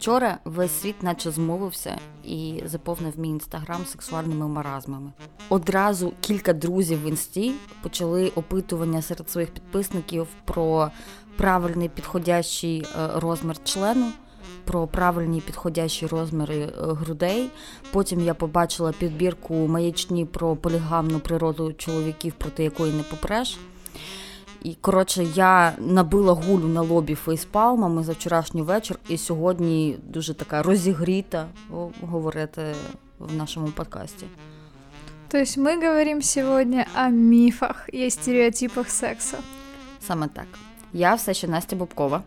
Вчора весь світ наче змовився і заповнив мій інстаграм сексуальними маразмами. Одразу кілька друзів в інсті почали опитування серед своїх підписників про правильний підходящий е, розмір члену. Про правильні підходящі розміри е, грудей. Потім я побачила підбірку маячні про полігамну природу чоловіків, проти якої не попреш. І коротше, я набила гулю на лобі фейспалмами за вчорашній вечір, і сьогодні дуже така розігріта говорити в нашому подкасті. То есть мы говорим сегодня о мифах и стереотипах секса. Саме так. Я все ще Настя Бубкова.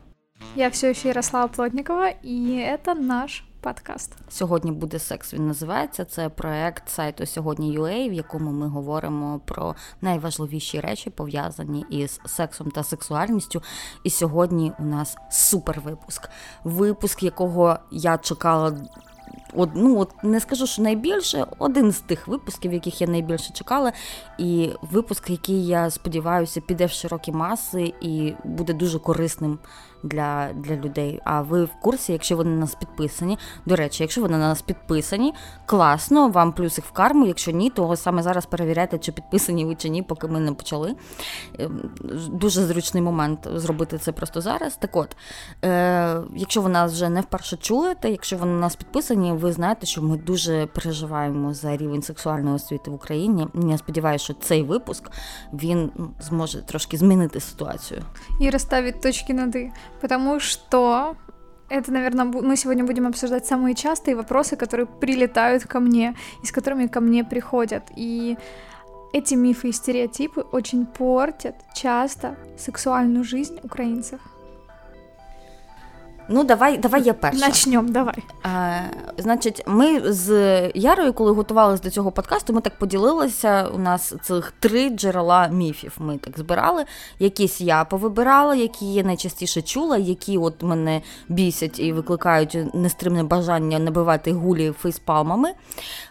Я все еще Ярослава Плотникова, і это наш подкаст. Сьогодні буде секс. Він називається. Це проект сайту сьогодні UA, в якому ми говоримо про найважливіші речі, пов'язані із сексом та сексуальністю. І сьогодні у нас супер випуск. Випуск, якого я чекала. От, ну, от не скажу, що найбільше, один з тих випусків, яких я найбільше чекала, і випуск, який я сподіваюся, піде в широкі маси і буде дуже корисним для для людей. А ви в курсі, якщо вони на нас підписані. До речі, якщо вони на нас підписані, класно, вам плюсик в карму. Якщо ні, то саме зараз перевіряйте, чи підписані ви чи ні, поки ми не почали. Ем, дуже зручний момент зробити це просто зараз. Так от, е, якщо ви нас вже не вперше чуєте, якщо ви на нас підписані, ви знаєте, що ми дуже переживаємо за рівень сексуальної освіти в Україні. Я сподіваюся, що цей випуск він зможе трошки змінити ситуацію і розставити точки над. Потому что это, наверное, мы сегодня будем обсуждать самые частые вопросы, которые прилетают ко мне и с которыми ко мне приходят. И эти мифы и стереотипы очень портят часто сексуальную жизнь украинцев. Ну, давай давай я перша. Начнем, давай. А, Значить, ми з Ярою, коли готувалися до цього подкасту, ми так поділилися. У нас цих три джерела міфів. Ми так збирали. Якісь я повибирала, які я найчастіше чула, які от мене бісять і викликають нестримне бажання набивати гулі фейспалмами.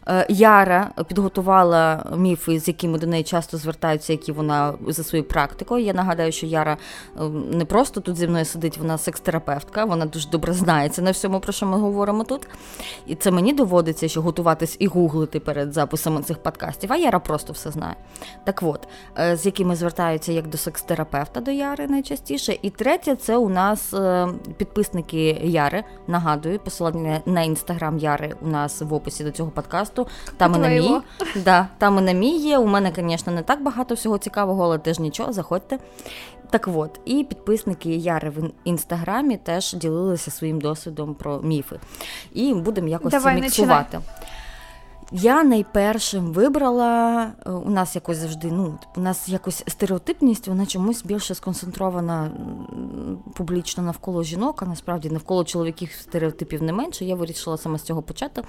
Е, Яра підготувала міфи, з якими до неї часто звертаються, які вона за своєю практикою. Я нагадаю, що Яра ем, не просто тут зі мною сидить, вона секс-терапевтка. Вона дуже добре знається на всьому, про що ми говоримо тут. І це мені доводиться ще готуватись і гуглити перед записами цих подкастів, а Яра просто все знає. Так от, е, з якими звертаються як до секс-терапевта до Яри найчастіше. І третє, це у нас е, підписники Яри. Нагадую, посилання на інстаграм Яри у нас в описі до цього подкасту. Там і на мій. Да, Там і на мій є. У мене, звісно, не так багато всього цікавого, але теж нічого, заходьте. Так от, і підписники Яри в інстаграмі теж ділилися своїм досвідом про міфи. І будемо якось Давай, це міксувати. Я найпершим вибрала, е, у нас якось завжди, ну, у нас якось стереотипність, вона чомусь більше сконцентрована публічно навколо жінок, а насправді навколо чоловіків стереотипів не менше. Я вирішила саме з цього почати.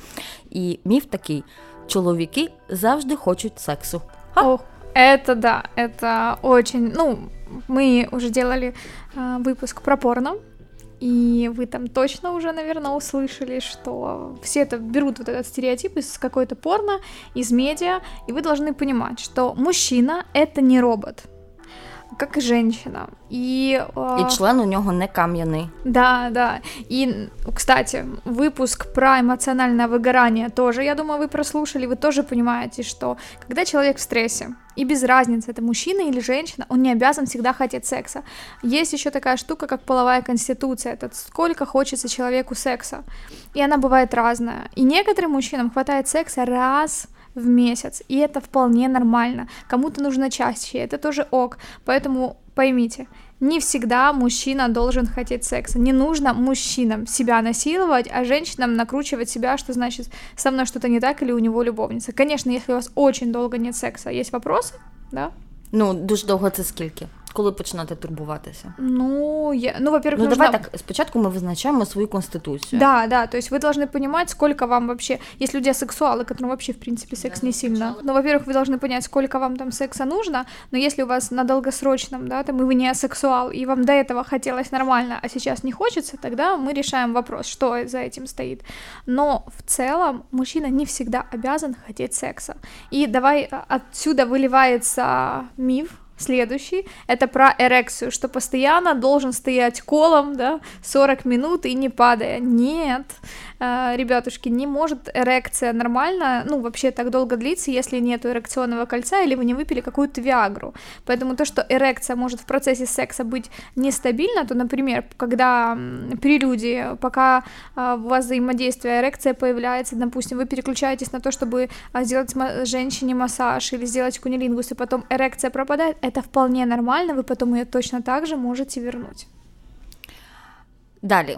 І міф такий: чоловіки завжди хочуть сексу. О, это да, это очень, ну, мы уже делали э, выпуск про порно, и вы там точно уже, наверное, услышали, что все это берут вот этот стереотип из какой-то порно, из медиа, и вы должны понимать, что мужчина это не робот как и женщина. И, э... член у него не каменный. Да, да. И, кстати, выпуск про эмоциональное выгорание тоже, я думаю, вы прослушали, вы тоже понимаете, что когда человек в стрессе, и без разницы, это мужчина или женщина, он не обязан всегда хотеть секса. Есть еще такая штука, как половая конституция, это сколько хочется человеку секса. И она бывает разная. И некоторым мужчинам хватает секса раз в месяц, и это вполне нормально. Кому-то нужно чаще, это тоже ок. Поэтому поймите, не всегда мужчина должен хотеть секса. Не нужно мужчинам себя насиловать, а женщинам накручивать себя, что значит со мной что-то не так или у него любовница. Конечно, если у вас очень долго нет секса, есть вопросы, да? Ну, дуже довго це скільки? Коли починати турбуватися? Ну, я, ну, во-первых, ну, нужно... давай так, спочатку мы вызначаем свою конституцию. Да, да, то есть вы должны понимать, сколько вам вообще, есть люди сексуалы, которым вообще, в принципе, секс да, не сильно, но, во-первых, вы должны понять, сколько вам там секса нужно, но если у вас на долгосрочном, да, там, и вы не асексуал, и вам до этого хотелось нормально, а сейчас не хочется, тогда мы решаем вопрос, что за этим стоит. Но в целом мужчина не всегда обязан хотеть секса. И давай а, отсюда выливается миф, Следующий — это про эрекцию, что постоянно должен стоять колом, да, 40 минут и не падая. Нет, э, ребятушки, не может эрекция нормально, ну, вообще так долго длиться, если нет эрекционного кольца или вы не выпили какую-то виагру. Поэтому то, что эрекция может в процессе секса быть нестабильна, то, например, когда прелюдии, пока э, у вас взаимодействие, эрекция появляется, допустим, вы переключаетесь на то, чтобы э, сделать женщине массаж или сделать кунилингус, и потом эрекция пропадает, это вполне нормально, вы потом ее точно так же можете вернуть. Далі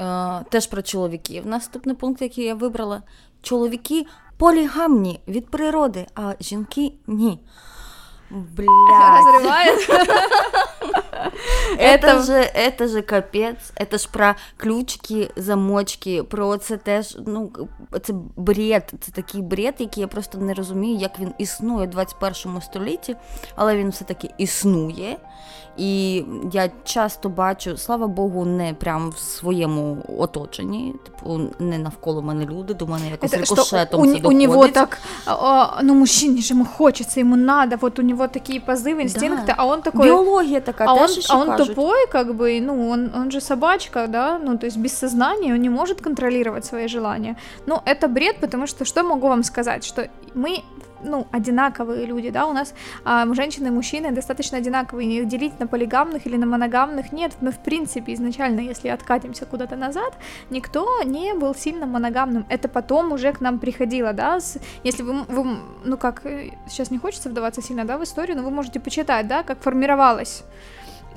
Е, теж про чоловіків. Наступний пункт, який я вибрала: чоловіки полігамні від природи, а жінки ні. Блядь. Разрывает. Это же, это же капець, это ж про ключики, замочки, про це теж, ну, це бред, це такий бред, який я просто не розумію, як він існує у 21 столітті, але він все-таки існує. І я часто бачу, слава Богу, не прям в своєму оточенні, типу, не навколо мене люди, до мене якось рикошетом у, це доходить. У него так, а, ну мужчине же ему хочется, ему надо, вот у него такие позывы, инстинкты, да. а он такой... Биология такая, а он, а он тупой, как бы, ну, он, он же собачка, да, ну, то есть без сознания, он не может контролировать свои желания. Ну, это бред, потому что, что могу вам сказать, что мы ну, одинаковые люди, да, у нас а, женщины и мужчины достаточно одинаковые, не делить на полигамных или на моногамных, нет, мы, в принципе, изначально, если откатимся куда-то назад, никто не был сильно моногамным, это потом уже к нам приходило, да, с, если вы, вы, ну, как, э, сейчас не хочется вдаваться сильно, да, в историю, но вы можете почитать, да, как формировалось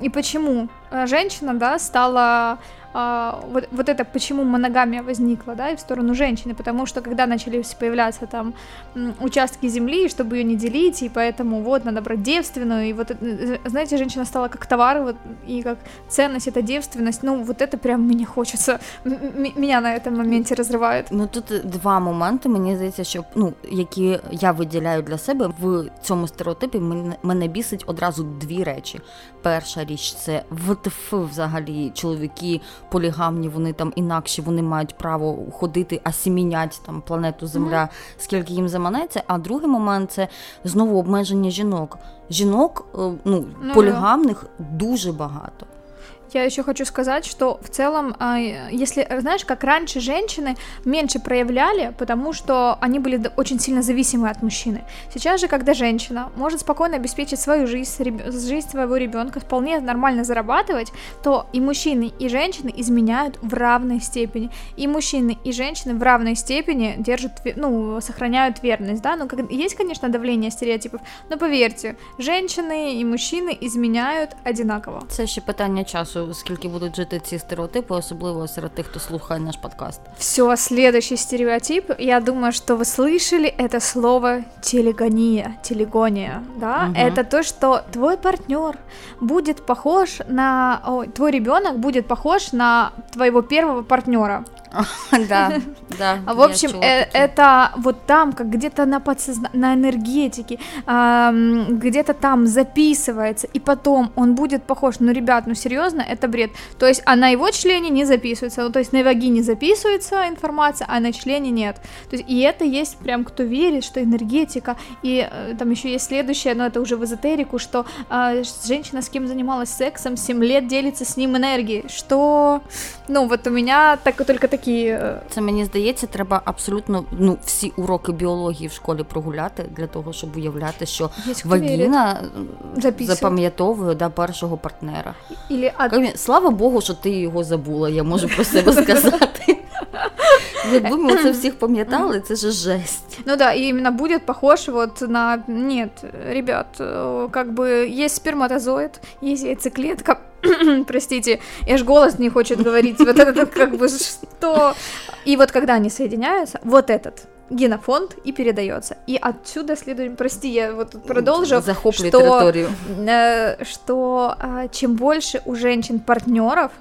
и почему э, женщина, да, стала а, вот, вот это почему моногамия возникла, да, и в сторону женщины, потому что когда начались появляться там участки земли, чтобы ее не делить, и поэтому вот надо брать девственную, и вот, э, знаете, женщина стала как товар, вот, и как ценность, это девственность, ну, вот это прям мне хочется, меня на этом моменте розривають. Ну, тут два моменти, мені здається, що, ну, які я виділяю для себе в цьому стереотипі, мене, мене бісить одразу дві речі. Перша річ, це ВТФ взагалі, чоловіки полігамні, вони там інакші, вони мають право ходити, асімінять там планету Земля, mm-hmm. скільки їм заманеться. А другий момент це знову обмеження жінок. Жінок ну, ну полігамних дуже багато. Я еще хочу сказать, что в целом, а, если, знаешь, как раньше женщины меньше проявляли, потому что они были очень сильно зависимы от мужчины. Сейчас же, когда женщина может спокойно обеспечить свою жизнь, жизнь своего ребенка, вполне нормально зарабатывать, то и мужчины, и женщины изменяют в равной степени. И мужчины, и женщины в равной степени держат, ну, сохраняют верность, да, ну, как, есть, конечно, давление стереотипов, но поверьте, женщины и мужчины изменяют одинаково. Це ще питання часу скільки будуть жити ці стереотипи, особливо серед тих, хто слухає наш подкаст. Все, следующий стереотип. Я думаю, что вы слышали это слово телегония, телегония, да? Угу. Это то, что твой партнер будет похож на, о, твой ребенок будет похож на твоего первого партнера. Да, да. В общем, э, это вот там, как где-то на на энергетике, где-то там записывается, и потом он будет похож. Ну, ребят, ну серьезно, это бред. То есть, а на его члене не записывается, ну, то есть на вагине записывается информация, а на члене нет. То есть, и это есть прям кто верит, что энергетика, и э, там еще есть следующее, но это уже в эзотерику, что э, женщина, с кем занималась сексом, 7 лет делится с ним энергией, что, ну, вот у меня так, только такие такі. Це мені здається, треба абсолютно ну всі уроки біології в школі прогуляти для того, щоб уявляти, що вагіна запам'ятовує да, першого партнера. Или... Слава Богу, що ти його забула, я можу про себе сказати. Якби ми це всіх пам'ятали, це же жесть. Ну да, и именно будет похож вот на... Нет, ребят, как бы есть сперматозоид, есть яйцеклетка, простите, аж голос не хочет говорить, вот это как бы что... И вот когда они соединяются, вот этот генофонд и передается. И отсюда следует, прости, я вот продолжу, Захоплю что, территорию. Э, что э, чем больше у женщин партнеров,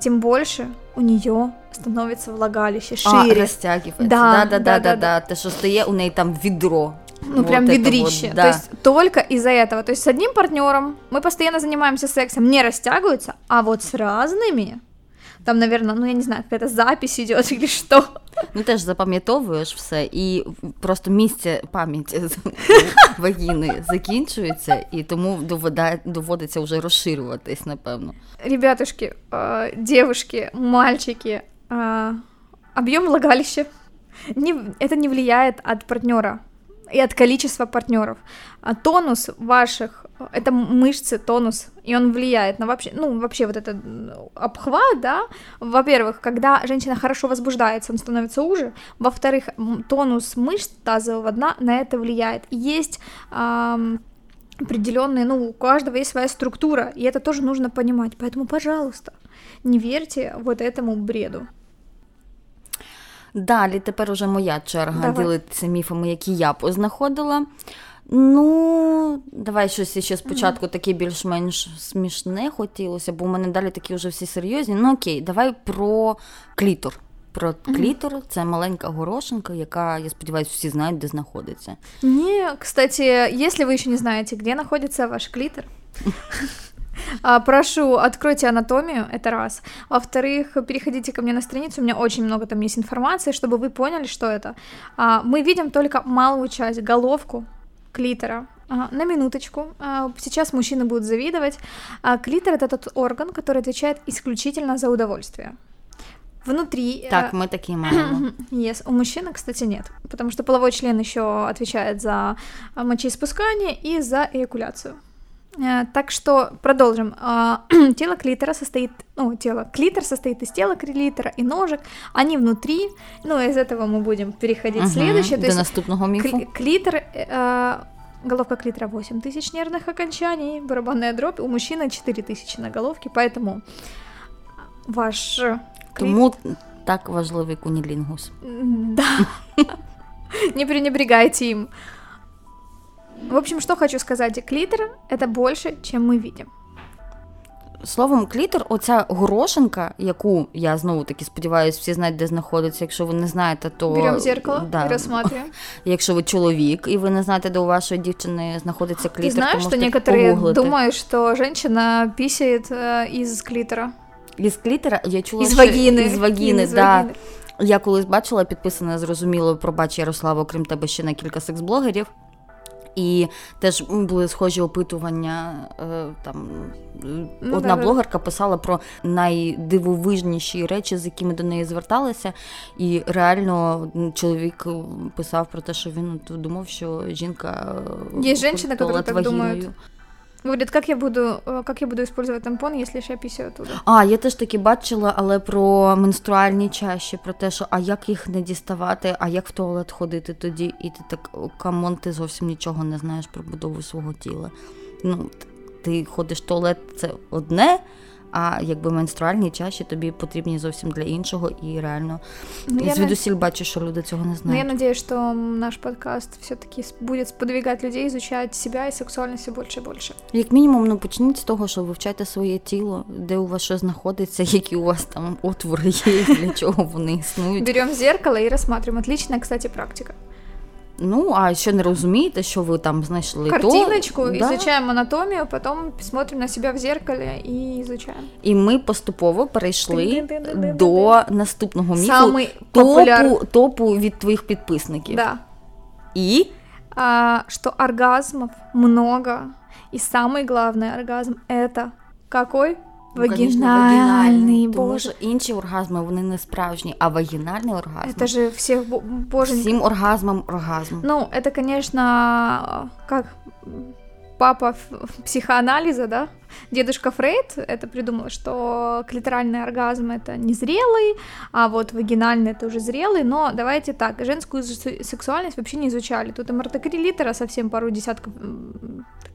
тем больше у нее становится влагалище шире. А, растягивается. Да, да, да, да, да, да. Те, що стає у неї там відро. Ну, вот прям ведрище. Вот, да. То есть только из-за этого. То есть с одним партнером мы постоянно занимаемся сексом, не растягиваются, а вот с разными Там, наверное, ну я не знаю, какая-то запись идет или что. Ну теж запам'ятовуєш все, і просто місце пам'яті вагіни закінчується, і тому доводиться вже розширюватись, напевно. Ребятушки, э, девушки, мальчики, э, объем влагалища не, это не влияет от партнера и от количества партнеров. А тонус ваших, это мышцы, тонус, и он влияет на вообще, ну, вообще вот этот обхват, да, во-первых, когда женщина хорошо возбуждается, он становится уже, во-вторых, тонус мышц тазового дна на это влияет. Есть эм, определенные, ну, у каждого есть своя структура, и это тоже нужно понимать, поэтому, пожалуйста, не верьте вот этому бреду. Далі тепер уже моя черга давай. ділитися міфами, які я познаходила. Ну, давай щось ще спочатку mm таке більш-менш смішне хотілося, бо у мене далі такі вже всі серйозні. Ну окей, давай про клітор. Про клітор це маленька горошинка, яка, я сподіваюся, всі знають, де знаходиться. Ні, кстати, якщо ви ще не знаєте, де знаходиться ваш клітор, А, прошу, откройте анатомию, это раз. Во-вторых, переходите ко мне на страницу, у меня очень много там есть информации, чтобы вы поняли, что это. А, мы видим только малую часть, головку клитора. На минуточку. А, сейчас мужчины будут завидовать. Клитор это тот орган, который отвечает исключительно за удовольствие. Внутри. Э, так, мы такие маем. Yes. У мужчины, кстати, нет. Потому что половой член еще отвечает за мочеиспускание и за эякуляцию. Э, так что продолжим. А, тело клитора состоит, ну, тело клитор состоит из тела клитора и ножек, они внутри, ну, из этого мы будем переходить угу, следующее. До наступного мифу. Клитор, э, головка клитора 8 тысяч нервных окончаний, барабанная дробь, у мужчины 4 тысячи на головке, поэтому ваш Тому так важливий кунілінгус. Да. Не пренебрегайте им. В общем, что хочу сказать, клитор это больше, чем мы видим. Словом, клітер, оця горошинка, яку я знову таки сподіваюся, всі знають, де знаходиться. Якщо ви не знаєте, то Беремо зеркало да. і розсматриваємо. Якщо ви чоловік і ви не знаєте, де у вашої дівчини знаходиться клітер, Ти знаєш, то що некоторые думають, що жінка пісяє із клітера. Із клітера я чула, із вагіни. Із вагіни, із да. вагіни. Я колись бачила підписане, зрозуміло, пробач Ярослава, окрім тебе ще на кілька секс-блогерів. І теж були схожі опитування. Е, там ну, Одна да, блогерка писала про найдивовижніші речі, з якими до неї зверталися. І реально чоловік писав про те, що він думав, що жінка Є жінка, які так думають. Говорить, як я буду, э, як я буду використовувати тампон, якщо я ще пісяю оттуда? А, я теж таки бачила, але про менструальні чаші, про те, що а як їх не діставати, а як в туалет ходити тоді, і ти так come on, ти зовсім нічого не знаєш про будову свого тіла. Ну, ти ходиш в туалет, це одне, а якби менструальні чаші тобі потрібні зовсім для іншого, і реально ну, звідусіль бачу, що люди цього не знають. Ну, я надеюсь, що наш подкаст все-таки буде сподвигати людей изучать себе і сексуальність все більше і більше. Як мінімум, ну почніть з того, що вивчайте своє тіло, де у вас що знаходиться, які у вас там отвори є, для чого вони існують. Беремо зеркало і розсматриваємо. Отличная, кстати, практика. Ну, а ще не розумієте, що ви там знайшли картиночку, то, изучаем да. анатомію, потім смотрим на себе в зеркалі і изучаем. І ми поступово перейшли до наступного міфу топу, топу від твоїх підписників. Да. І а, что оргазмов много, и самый главный оргазм это какой? Ну, вагінальний, боже. Тому що інші оргазми вони не справжні, а вагінальний оргазм. Это же всех боже. Всім оргазмам оргазм. Ну, это, конечно, как папа психоанализа, да, дедушка Фрейд это придумал, что клиторальный оргазм это незрелый, а вот вагинальный это уже зрелый, но давайте так, женскую сексуальность вообще не изучали, тут МРТ-литера совсем пару десятков,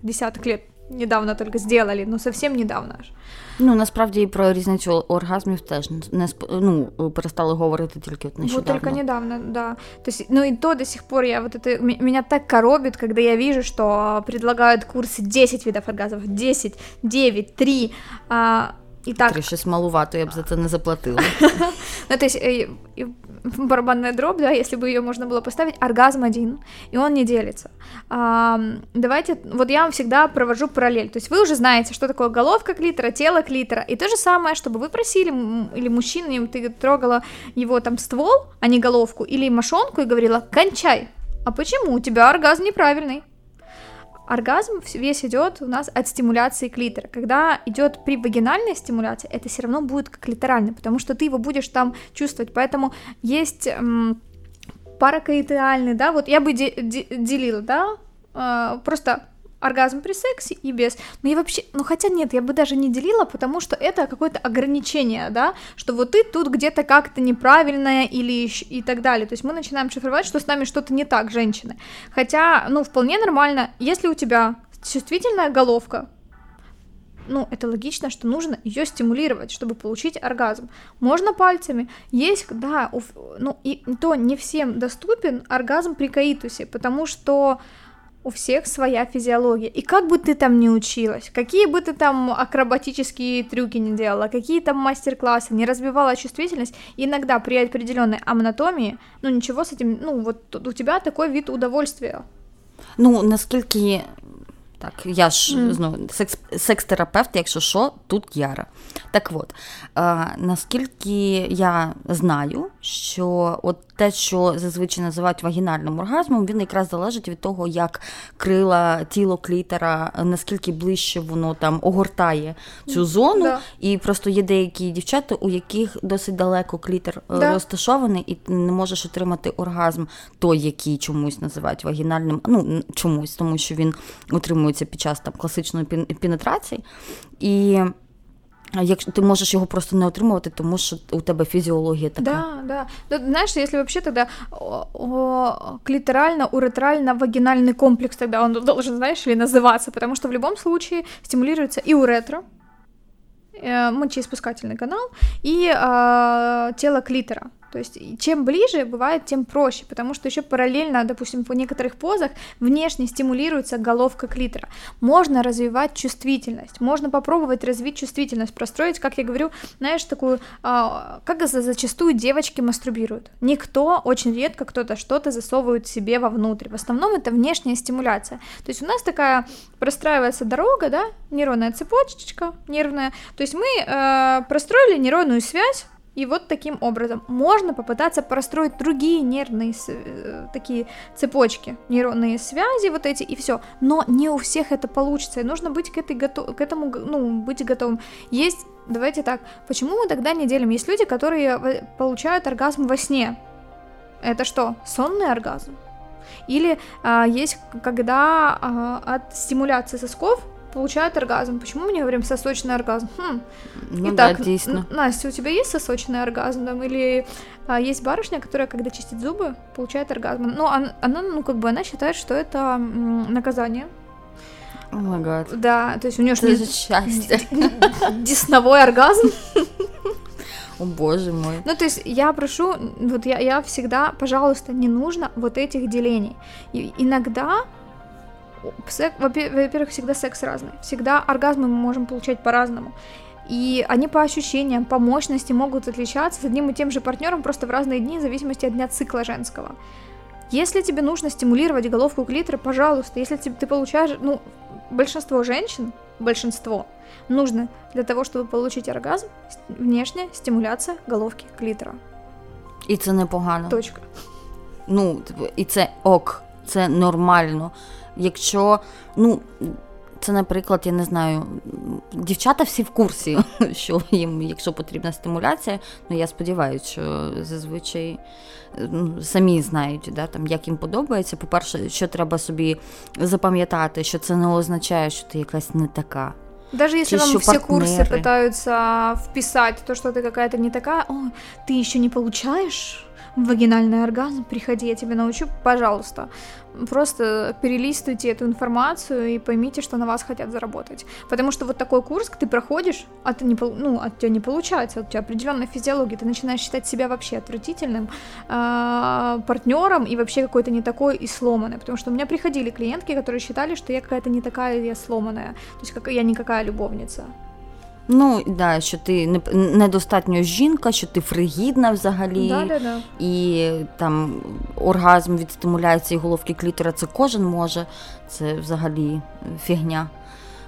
десяток лет недавно только сделали, ну совсем недавно аж. Ну насправді і про різницю оргазмів теж не ну, перестали говорити тільки от нещодавно. Вот только недавно, да. То есть, ну и то до сих пор я вот это меня так коробит, когда я вижу, что предлагают курсы 10 видов оргазмов, 10, 9, 3. А, Итак. Щось малувато, я б за це не заплатила. Ну, то есть э, барабанная дробь, да, если бы ее можно было поставить, оргазм один, и он не делится. А, давайте, вот я вам всегда провожу параллель, то есть вы уже знаете, что такое головка клитора, тело клитора, и то же самое, чтобы вы просили, или мужчина, ты трогала его там ствол, а не головку, или мошонку и говорила, кончай, а почему у тебя оргазм неправильный? Оргазм весь идет у нас от стимуляции клитора. Когда идет при вагинальной стимуляции, это все равно будет как клиторальный, потому что ты его будешь там чувствовать. Поэтому есть м, паракоитальный, да, вот я бы де- де- делила, да, э, просто оргазм при сексе и без. Но я вообще, ну хотя нет, я бы даже не делила, потому что это какое-то ограничение, да, что вот ты тут где-то как-то неправильная или и так далее. То есть мы начинаем шифровать, что с нами что-то не так, женщины. Хотя, ну, вполне нормально, если у тебя чувствительная головка, ну, это логично, что нужно ее стимулировать, чтобы получить оргазм. Можно пальцами. Есть, да, ну, и то не всем доступен оргазм при каитусе, потому что у всех своя физиология. И как бы ты там ни училась, какие бы ты там акробатические трюки не делала, какие там мастер-классы, не разбивала чувствительность, иногда при определенной анатомии, ну ничего с этим, ну вот у тебя такой вид удовольствия. Ну, наскільки так, я ж mm. знову секс, секс-терапевт, якщо що, тут Яра. Так от, е, наскільки я знаю, що от те, що зазвичай називають вагінальним оргазмом, він якраз залежить від того, як крила тіло клітера, наскільки ближче воно там огортає цю зону. Да. І просто є деякі дівчата, у яких досить далеко клітер е, да. розташований, і не можеш отримати оргазм, той, який чомусь називають вагінальним, ну чомусь, тому що він утримується під час там класичної пенетрації. І Якщо ти можеш його просто не отримувати, тому що у тебе физиология такая. Да, да. Ну, знаешь, если вообще тогда клиторально-уретрально-вагинальный комплекс тогда он должен, знаешь, ли называться, потому что в любом случае стимулируется и уретра, э, мочеиспускательный канал, и э, тело клитора. То есть чем ближе бывает, тем проще, потому что еще параллельно, допустим, по некоторых позах внешне стимулируется головка клитора. Можно развивать чувствительность, можно попробовать развить чувствительность, простроить, как я говорю, знаешь, такую, а, как зачастую девочки мастурбируют. Никто, очень редко кто-то что-то засовывает себе вовнутрь. В основном это внешняя стимуляция. То есть у нас такая простраивается дорога, да, нейронная цепочечка нервная. То есть мы э, простроили нейронную связь и вот таким образом можно попытаться простроить другие нервные э, такие цепочки, нейронные связи вот эти и все. Но не у всех это получится, и нужно быть к, этой готов, к этому, ну, быть готовым. Есть, давайте так, почему мы тогда не делим? Есть люди, которые получают оргазм во сне. Это что, сонный оргазм? Или а, есть, когда а, от стимуляции сосков получают оргазм. Почему мы не говорим сосочный оргазм? Хм. Ну Итак, да, действительно. Настя, у тебя есть сосочный оргазм? Там, или а, есть барышня, которая, когда чистит зубы, получает оргазм? Ну, она, она, ну, как бы, она считает, что это наказание. О гад. Да, то есть у нее что счастье. Десновой оргазм. О боже мой. Ну, то есть я прошу, вот я, я всегда, пожалуйста, не нужно вот этих делений. И иногда во-первых, всегда секс разный. Всегда оргазмы мы можем получать по-разному. И они по ощущениям, по мощности могут отличаться с одним и тем же партнером просто в разные дни, в зависимости от дня цикла женского. Если тебе нужно стимулировать головку клитора, пожалуйста, если ты получаешь, ну, большинство женщин, большинство, нужно для того, чтобы получить оргазм, внешняя стимуляция головки клитора. І це непогано. Точка. Ну, і це ок, це нормально. Якщо, ну, це, наприклад, я не знаю, дівчата всі в курсі, що їм, якщо потрібна стимуляція, ну я сподіваюся, що зазвичай самі знають, да, там, як їм подобається. По-перше, що треба собі запам'ятати, що це не означає, що ти якась не така. Даже если вам все партнеры. курсы пытаются вписать то, что ты какая-то не такая, о, ты еще не получаешь Вагинальный оргазм, приходи, я тебя научу, пожалуйста. Просто перелистывайте эту информацию и поймите, что на вас хотят заработать. Потому что вот такой курс ты проходишь, а ты не, ну, от тебя не получается, от тебя определенная физиология, ты начинаешь считать себя вообще отвратительным э, партнером и вообще какой-то не такой и сломанный. Потому что у меня приходили клиентки, которые считали, что я какая-то не такая, я сломанная, то есть как я никакая любовница. Ну, да, що ти недостатньо жінка, що ти фригідна взагалі, да, да, да. і там оргазм від стимуляції головки клітора це кожен може, це взагалі фігня.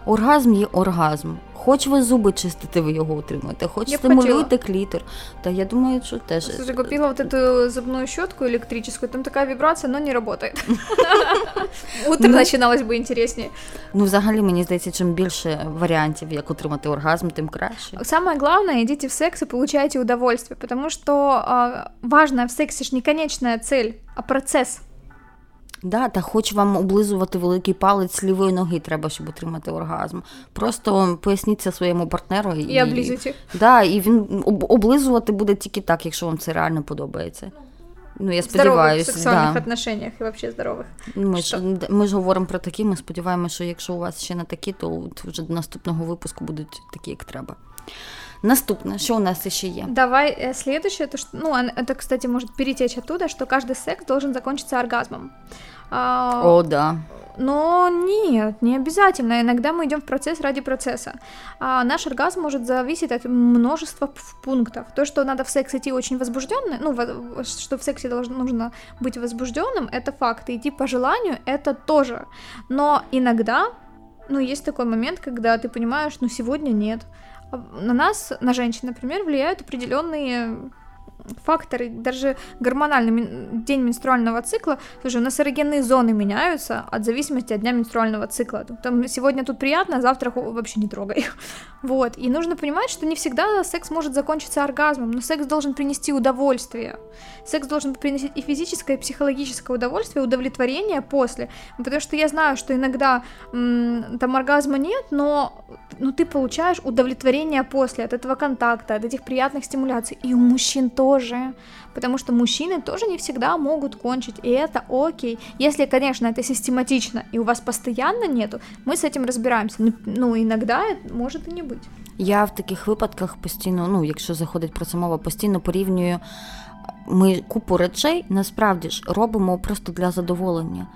Оргазм є оргазм. Хоч ви зуби чистите, ви його отримаєте, хоч я стимулюєте клітор. Та я думаю, що теж. Слушай, купила вот эту зубную щетку электрическую, там такая вибрация, но не работает. Утро починалось би інтересніше. Ну, взагалі, мені здається, чим більше варіантів, як отримати оргазм, тим краще. Самое главное, идите в секс и получайте удовольствие, потому что э, важно в сексе ж не конечная цель, а процесс. Да, Та хоч вам облизувати великий палець лівої ноги, треба, щоб отримати оргазм. Просто поясніться своєму партнеру і і облизуйте. Да, і він облизувати буде тільки так, якщо вам це реально подобається. Ну, я сподіваюся. В сексуальних да. отношениях і взагалі здорових. Ми ж, ми ж говоримо про такі, ми сподіваємося, що якщо у вас ще не такі, то вже до наступного випуску будуть такі, як треба. Наступне, що у нас ще є? Давай э, следующее, то что, ну, это, кстати, может перетечь оттуда, что каждый секс должен закончиться оргазмом. А, О, да. Но нет, не обязательно. Иногда мы идем в процесс ради процесса. А наш оргазм может зависеть от множества пунктов. То, что надо в секс идти очень возбужденный, ну, что в сексе должно, нужно быть возбужденным, это факт. И идти по желанию, это тоже. Но иногда, ну, есть такой момент, когда ты понимаешь, ну, сегодня нет на нас, на женщин, например, влияют определенные факторы, даже гормональный день менструального цикла, слушай, у нас эрогенные зоны меняются от зависимости от дня менструального цикла. Там сегодня тут приятно, а завтра вообще не трогай. Вот. И нужно понимать, что не всегда секс может закончиться оргазмом, но секс должен принести удовольствие. Секс должен принести и физическое, и психологическое удовольствие, удовлетворение после. Потому что я знаю, что иногда м- там оргазма нет, но ну, ты получаешь удовлетворение после от этого контакта, от этих приятных стимуляций. И у мужчин тоже Потому что мужчины тоже не всегда могут кончить, и это окей. Если, конечно, это систематично, и у вас постоянно нету, мы с этим разбираемся. Ну, ну иногда может и не бути. Я в таких випадках постійно, ну, якщо заходить про це мова, постійно порівнюю. Ми купу речей насправді ж робимо просто для задоволення.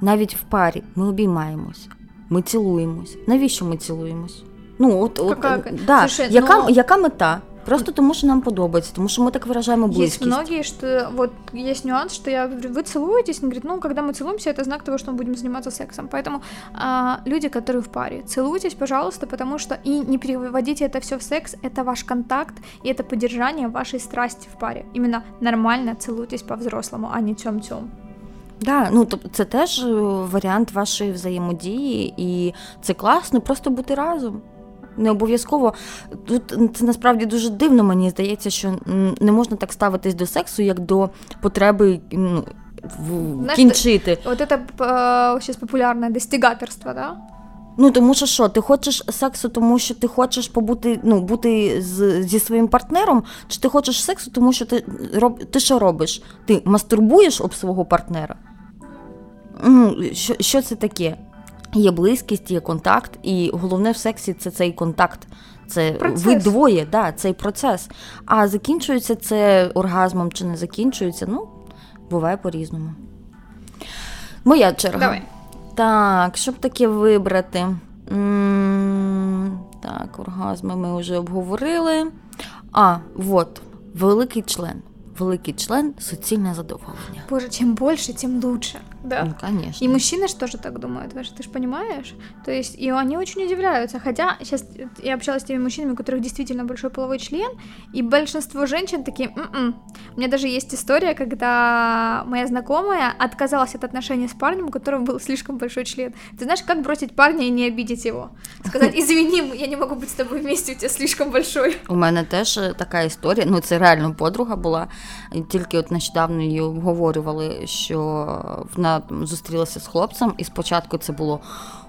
Навіть в парі ми обіймаємось, ми цілуємось. Навіщо ми цілуємось? Ну, от, от, Какая? да. Слушай, яка, но... яка мета? Просто тому, що нам подобається, тому що ми так выражаем близкость. Есть многие, что вот есть нюанс, что я говорю, вы целуетесь, он говорит, ну, когда мы целуемся, это знак того, что мы будем заниматься сексом. Поэтому а, люди, которые в паре, целуйтесь, пожалуйста, потому что и не переводите это все в секс, это ваш контакт, и это поддержание вашей страсти в паре. Именно нормально целуйтесь по-взрослому, а не тём-тём. Да, ну тобто це теж варіант вашої взаємодії, і це класно, просто бути разом Не обов'язково. Тут це насправді дуже дивно, мені здається, що не можна так ставитись до сексу, як до потреби. ну, Знаешь, кінчити. От це зараз популярне достигаторство, да? Ну, тому що що, ти хочеш сексу, тому що ти хочеш побути, ну, бути з, зі своїм партнером, чи ти хочеш сексу, тому що ти роб, ти що робиш? Ти мастурбуєш об свого партнера? Ну, Що що це таке? Є близькість, є контакт, і головне в сексі це цей контакт. Це процес. ви двоє, да, цей процес. А закінчується це оргазмом чи не закінчується, ну, буває по-різному. Моя черга. Давай. Так, щоб таке вибрати. Так, оргазми ми вже обговорили. А, от, великий член великий член суцільне задоволення. Боже, чем больше, тем лучше. Да. Ну, конечно. И мужчины же тоже так думают, ты же понимаешь? То есть, и они очень удивляются. Хотя сейчас я общалась с теми мужчинами, у которых действительно большой половой член, и большинство женщин такие, м-м". у меня даже есть история, когда моя знакомая отказалась от отношений с парнем, у которого был слишком большой член. Ты знаешь, как бросить парня и не обидеть его? Сказать, извини, я не могу быть с тобой вместе, у тебя слишком большой. У мене теж така історія, ну це реально подруга була. Тільки от нещодавно її обговорювали, що вона зустрілася з хлопцем, і спочатку це було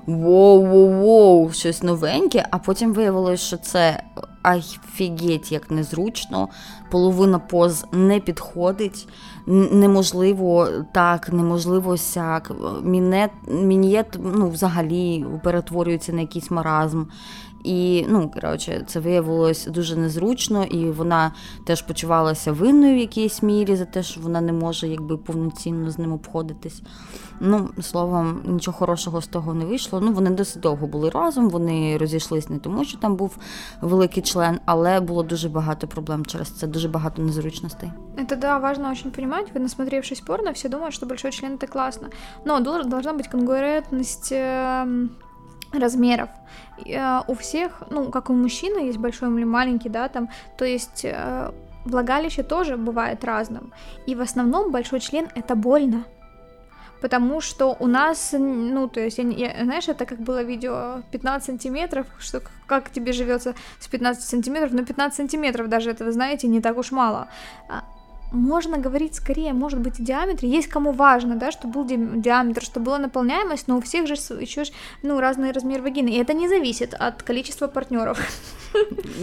воу-воу-воу, щось новеньке, а потім виявилося, що це офігеть як незручно, половина поз не підходить, неможливо так, неможливо сяк. Мінет, мінієт ну, взагалі перетворюється на якийсь маразм. І ну, коротше, це виявилось дуже незручно, і вона теж почувалася винною в якійсь мірі за те, що вона не може якби повноцінно з ним обходитись. Ну, словом, нічого хорошого з того не вийшло. Ну, вони досить довго були разом, вони розійшлись не тому, що там був великий член, але було дуже багато проблем через це, дуже багато незручностей. Это да, важно очень понимать. Вы, насмотревшись порно, все думают, что большой член это классно. Но должна быть конкурентность эм, Размеров. Э, у всех, ну, как у мужчины, есть большой или маленький, да, там, то есть э, влагалище тоже бывает разным. И в основном большой член это больно. Потому что у нас, ну, то есть, я, я, знаешь, это как было видео 15 сантиметров, что как тебе живется с 15 сантиметров, но 15 сантиметров даже, это, вы знаете, не так уж мало. Можно говорить скорее, может быть, о диаметре. Есть кому важно, да, что был диаметр, что была наполняемость, но у всех же еще ну, разный размер вагины. И это не зависит от количества партнеров.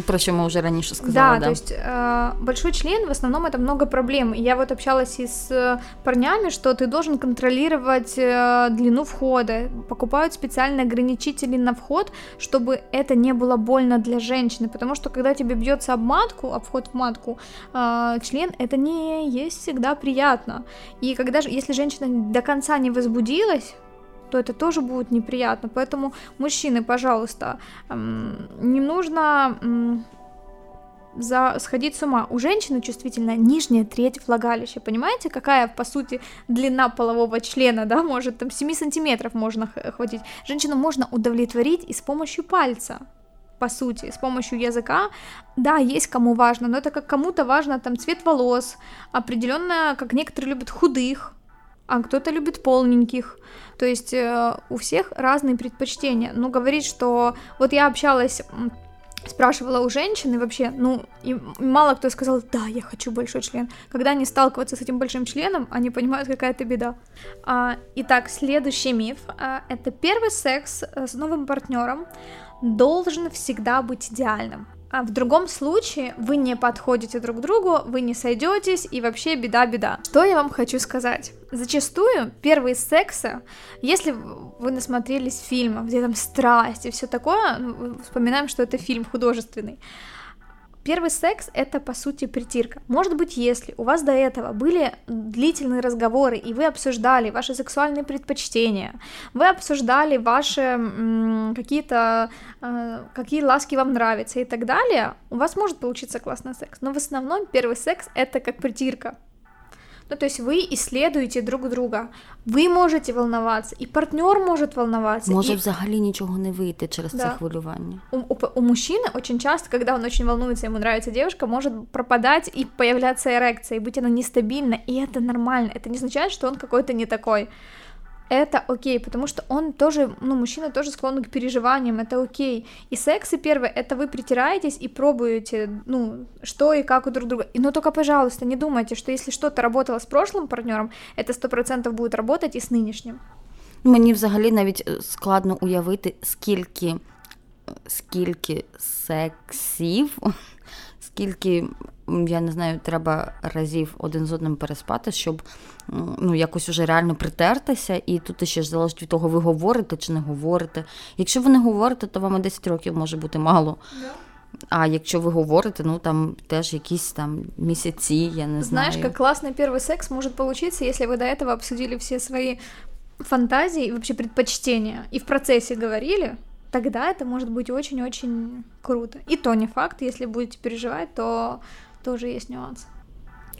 Про что мы уже раньше сказали. Да, да, то есть э, большой член, в основном это много проблем. Я вот общалась и с э, парнями, что ты должен контролировать э, длину входа. Покупают специальные ограничители на вход, чтобы это не было больно для женщины. Потому что когда тебе бьется об матку, об вход в матку, э, член это не есть всегда приятно. И когда же, если женщина до конца не возбудилась, то это тоже будет неприятно. Поэтому, мужчины, пожалуйста, не нужно за сходить с ума. У женщины чувствительна нижняя треть влагалища. Понимаете, какая, по сути, длина полового члена, да, может, там 7 сантиметров можно хватить. Женщину можно удовлетворить и с помощью пальца по сути, с помощью языка, да, есть кому важно, но это как кому-то важно там цвет волос, определенно, как некоторые любят худых, а кто-то любит полненьких. То есть э, у всех разные предпочтения. Но говорить, что вот я общалась спрашивала у женщины вообще, ну, и мало кто сказал, да, я хочу большой член. Когда они сталкиваются с этим большим членом, они понимают, какая это беда. А, итак, следующий миф а, это первый секс э, с новым партнером должен всегда быть идеальным. А в другом случае вы не подходите друг другу, вы не сойдетесь и вообще беда-беда. Что я вам хочу сказать? Зачастую первые сексы, если вы насмотрелись фильмов, где там страсть и все такое, ну, вспоминаем, что это фильм художественный, Первый секс — это, по сути, притирка. Может быть, если у вас до этого были длительные разговоры, и вы обсуждали ваши сексуальные предпочтения, вы обсуждали ваши какие-то, э, какие ласки вам нравятся и так далее, у вас может получиться классный секс. Но в основном первый секс — это как притирка. Ну, то есть вы исследуете друг друга. Ви можете волноватися, і партнер може волноватися. Може і... взагалі нічого не вийти через да. це хвилювання. У, у, у мужчины очень часто, когда он очень волнуется, ему нравится девушка, может пропадать и появляться эрекция, и быть она нестабильна, и это нормально. Это не означает, что он какой-то не такой это окей, потому что он тоже, ну, мужчина тоже склонен к переживаниям, это окей. И секс, и первое, это вы притираетесь и пробуете, ну, что и как у друг друга. Но только, пожалуйста, не думайте, что если что-то работало с прошлым партнером, это сто процентов будет работать и с нынешним. Мені взагалі навіть складно уявити, скільки, скільки сексів скільки, я не знаю, треба разів один з одним переспати, щоб ну, якось уже реально притертися, і тут ще ж залежить від того, ви говорите чи не говорите. Якщо ви не говорите, то вам 10 років може бути мало. А якщо ви говорите, ну там теж якісь там місяці, я не знаю. Знаешь, как классный первый секс может получиться, если вы до этого обсудили все свои фантазии и вообще предпочтения, и в процессе говорили, тогда это может быть очень-очень круто. И то не факт, если будете переживать, то тоже есть нюанс.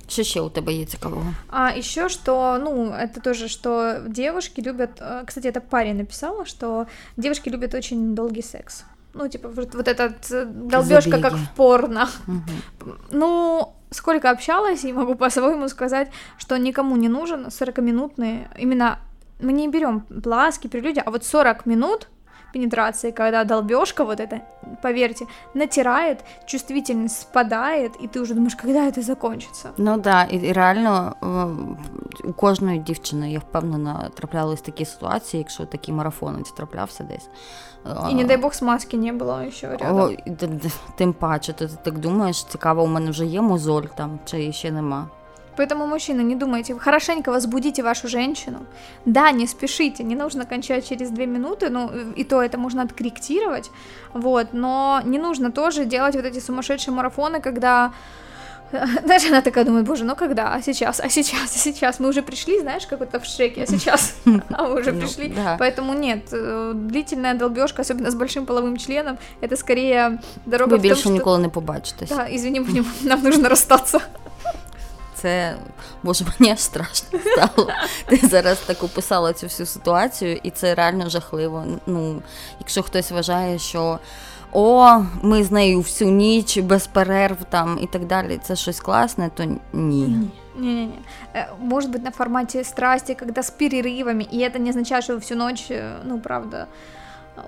Что еще у тебя есть цікавого? А еще что, ну, это тоже, что девушки любят, э, кстати, это парень написал, что девушки любят очень долгий секс. Ну, типа, вот, вот этот э, долбежка, как в порно. Угу. Ну, сколько общалась, и могу по-своему сказать, что никому не нужен 40-минутный, именно мы не берем пласки, прелюдия, а вот 40 минут пенетрации, когда долбежка вот это, поверьте, натирает, чувствительность спадает, и ты уже думаешь, когда это закончится. Ну да, і реально у кожної дівчини, я впевнена, траплялись такі ситуації, якщо такий марафонець траплявся десь. І не дай Бог смазки не було ще рядом. О, Тим паче, ти так думаєш, цікаво, у мене вже є мозоль там, чи ще нема. Поэтому, мужчина, не думайте, хорошенько возбудите вашу женщину. Да, не спешите, не нужно кончать через две минуты, ну, и то это можно откорректировать, вот, но не нужно тоже делать вот эти сумасшедшие марафоны, когда знаешь, она такая думает, боже, ну когда, а сейчас, а сейчас, а сейчас, мы уже пришли, знаешь, как это в шреке, а сейчас, а мы уже ну, пришли, поэтому нет, э, длительная долбежка, особенно с большим половым членом, это скорее дорога Вы більше ніколи не побачитесь. Да, извини, нам нужно расстаться. Це боже, мені аж страшно стало. Ти зараз так описала цю всю ситуацію, і це реально жахливо. Ну, якщо хтось вважає, що о, ми з нею всю ніч без перерв там і так далі. Це щось класне, то ні. Не-не-не. Может быть, на формате страсти, когда с перерывами, и это не означает, что вы всю ночь, ну, правда,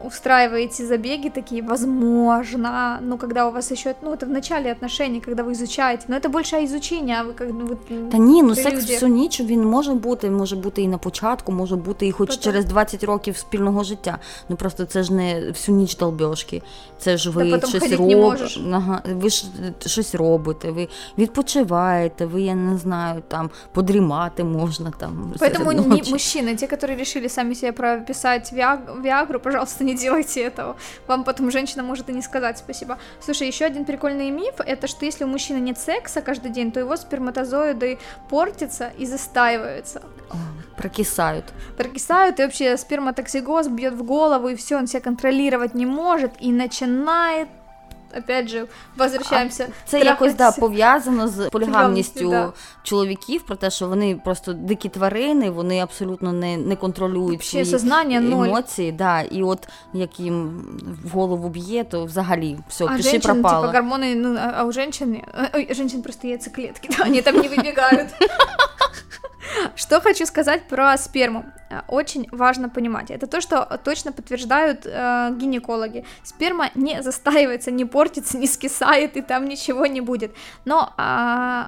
устраиваете забеги такие, возможно, ну, когда у вас еще, ну, это в начале отношений, когда ви изучаете, но это більше изучення, а ви как ну, Та ні, ну секс люди. всю ніч він може бути, може бути і на початку, може бути і хоч Потом. через 20 років спільного життя. Ну просто це ж не всю ніч долбьошки. Це ж ви Та щось робите, ага, ви ж щось робите, ви відпочиваєте, ви, я не знаю, там подрімати можна там. Поэтому не, мужчины, те, которые решили сами себе прописать Виагру, пожалуйста, пожалуйста, не делайте этого. Вам потом женщина может и не сказать спасибо. Слушай, еще один прикольный миф, это что если у мужчины нет секса каждый день, то его сперматозоиды портятся и застаиваются. Прокисают. Прокисают, и вообще сперматоксикоз бьет в голову, и все, он себя контролировать не может, и начинает опять же, возвращаємося. Це якось да, пов'язано з полігамністю да. чоловіків, про те, що вони просто дикі тварини, вони абсолютно не не контролюють свої сознання, емоції. Да, І от як їм в голову б'є, то взагалі все, а женщин, пропало. Типа гормоны, ну, а у женщин, ой, женщин просто яйцеклетки, да, они там не выбегают. Что хочу сказать про сперму. Очень важно понимать. Это то, что точно подтверждают э, гинекологи. Сперма не застаивается, не портится, не скисает, и там ничего не будет. Но э,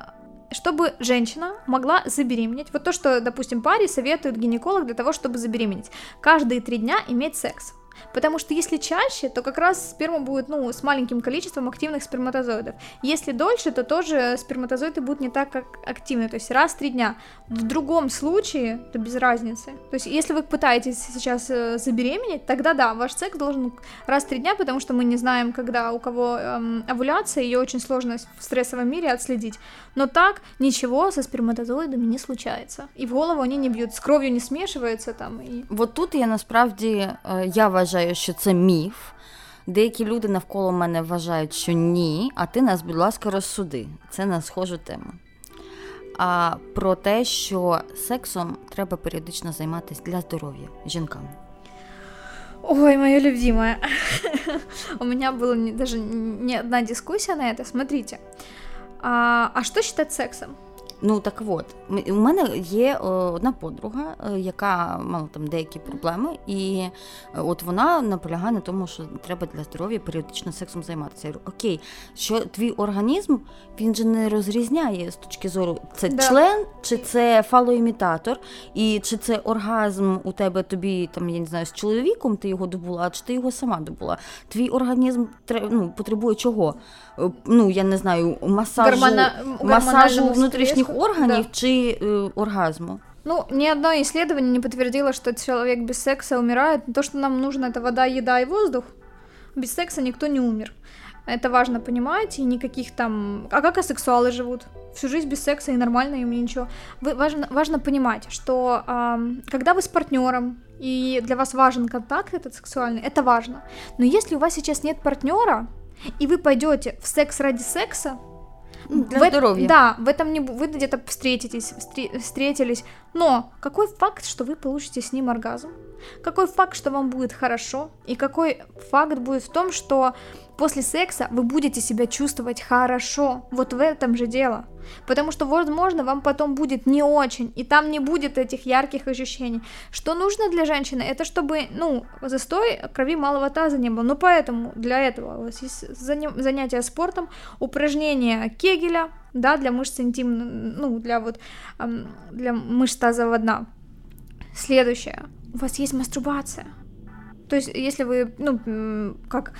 чтобы женщина могла забеременеть, вот то, что, допустим, паре советует гинеколог для того, чтобы забеременеть, каждые три дня иметь секс. Потому что если чаще, то как раз сперма будет, ну, с маленьким количеством активных сперматозоидов. Если дольше, то тоже сперматозоиды будут не так как активны, то есть раз в три дня. В другом случае, то без разницы. То есть если вы пытаетесь сейчас э, забеременеть, тогда да, ваш секс должен раз в три дня, потому что мы не знаем, когда у кого эм, овуляция, ее очень сложно в стрессовом мире отследить. Но так ничего со сперматозоидами не случается. И в голову они не бьют, с кровью не смешиваются там. И... Вот тут я насправді, я вважаю, що це міф. Деякі люди навколо мене вважають, що ні, а ти нас, будь ласка, розсуди. Це на схожу тему. А про те, що сексом треба періодично займатися для здоров'я жінкам. Ой, моя любимая. У меня была даже не одна дискуссия на это. Смотрите, а, а что считать сексом? Ну так от, у мене є одна подруга, е, яка мала там деякі проблеми, і е, от вона наполягає на тому, що треба для здоров'я періодично сексом займатися. Я говорю, Окей, що твій організм він же не розрізняє з точки зору це да. член, чи це фалоімітатор, і чи це оргазм у тебе тобі там, я не знаю, з чоловіком ти його добула, чи ти його сама добула. Твій організм ну, потребує чого? Е, ну я не знаю, масажу, Гормона... масажу внутрішніх органів да. чи оргазму? Ну, ни одно исследование не подтвердило, что человек без секса умирает. То, что нам нужно, это вода, еда и воздух. Без секса никто не умер. Это важно понимать, и никаких там... А как асексуалы живут? Всю жизнь без секса и нормально, им ничего. Вы, важно, важно понимать, что э, когда вы с партнером, и для вас важен контакт этот сексуальный, это важно. Но если у вас сейчас нет партнера, и вы пойдете в секс ради секса, для в здоровья. Да, в этом не вы где-то встретитесь, встретились, но какой факт, что вы получите с ним оргазм? Какой факт, что вам будет хорошо? И какой факт будет в том, что после секса вы будете себя чувствовать хорошо. Вот в этом же дело. Потому что, возможно, вам потом будет не очень, и там не будет этих ярких ощущений. Что нужно для женщины? Это чтобы, ну, застой крови малого таза не было. Ну, поэтому для этого у вас есть занятия спортом, упражнения Кегеля, да, для мышц интим, ну, для вот, для мышц тазового дна. Следующее. У вас есть мастурбация. То есть, если вы, ну, как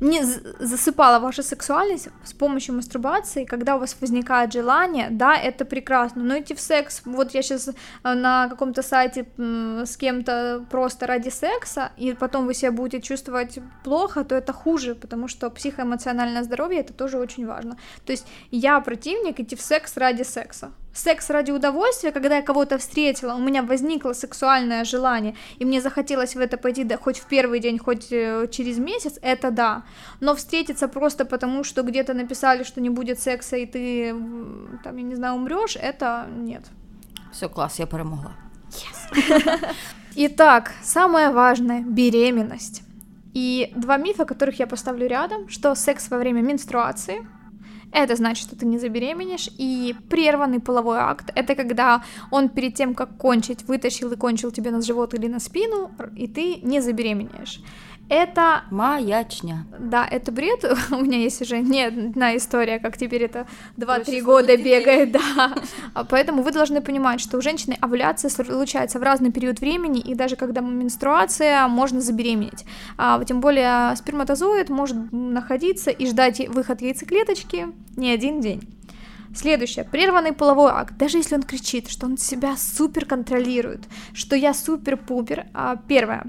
не засыпала вашу сексуальность с помощью мастурбации, когда у вас возникает желание, да, это прекрасно, но идти в секс, вот я сейчас э, на каком-то сайте с кем-то просто ради секса, и потом вы себя будете чувствовать плохо, то это хуже, потому что психоэмоциональное здоровье это тоже очень важно. То есть я противник идти в секс ради секса секс ради удовольствия, когда я кого-то встретила, у меня возникло сексуальное желание, и мне захотелось в это пойти да, хоть в первый день, хоть э, через месяц, это да. Но встретиться просто потому, что где-то написали, что не будет секса, и ты, там, я не знаю, умрешь, это нет. Все, класс, я перемогла. Yes. Итак, самое важное – беременность. И два мифа, которых я поставлю рядом, что секс во время менструации – это значит, что ты не забеременеешь. И прерванный половой акт — это когда он перед тем, как кончить, вытащил и кончил тебе на живот или на спину, и ты не забеременеешь. Это... Маячня. Да, это бред. У меня есть уже не одна история, как теперь это 2-3 года бегает, да. А поэтому вы должны понимать, что у женщины овуляция случается в разный период времени, и даже когда менструация, можно забеременеть. А, тем более сперматозоид может находиться и ждать выход яйцеклеточки не один день. Следующее. Прерванный половой акт. Даже если он кричит, что он себя супер контролирует, что я супер-пупер. А, первое.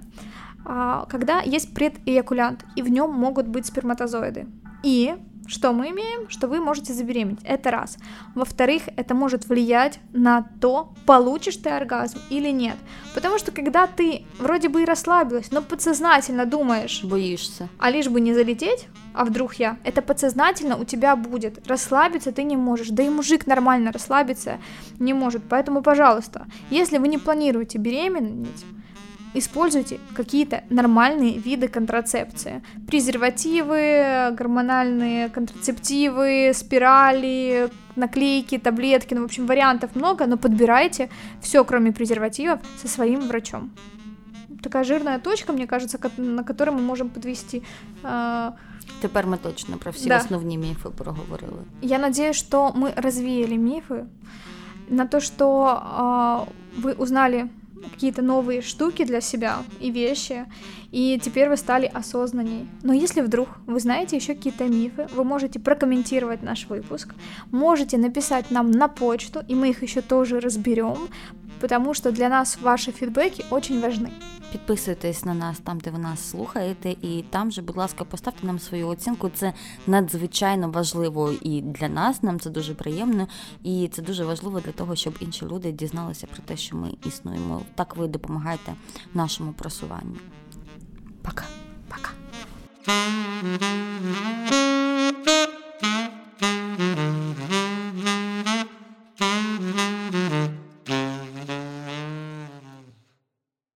А, когда есть предэякулянт, и в нем могут быть сперматозоиды. И что мы имеем? Что вы можете забеременеть. Это раз. Во-вторых, это может влиять на то, получишь ты оргазм или нет. Потому что когда ты вроде бы и расслабилась, но подсознательно думаешь... Боишься. А лишь бы не залететь, а вдруг я? Это подсознательно у тебя будет. Расслабиться ты не можешь. Да и мужик нормально расслабиться не может. Поэтому, пожалуйста, если вы не планируете беременеть, используйте какие-то нормальные виды контрацепции. Презервативы, гормональные контрацептивы, спирали, наклейки, таблетки, ну, в общем, вариантов много, но подбирайте все, кроме презервативов, со своим врачом. Такая жирная точка, мне кажется, на которой мы можем подвести. А, Тепер ми точно про всі да. основні міфи проговорили. Я надеюсь, что мы развеяли мифы на то, что э, вы узнали какие-то новые штуки для себя и вещи, и теперь вы стали осознанней. Но если вдруг вы знаете еще какие-то мифы, вы можете прокомментировать наш выпуск, можете написать нам на почту, и мы их еще тоже разберем, потому что для нас ваші фідбеки очень важны. Підписуйтесь на нас там, де ви нас слухаєте, і там же, будь ласка, поставте нам свою оцінку. Це надзвичайно важливо і для нас. Нам це дуже приємно, і це дуже важливо для того, щоб інші люди дізналися про те, що ми існуємо. Так ви допомагаєте нашому просуванню. Пока, пока. Mm-hmm.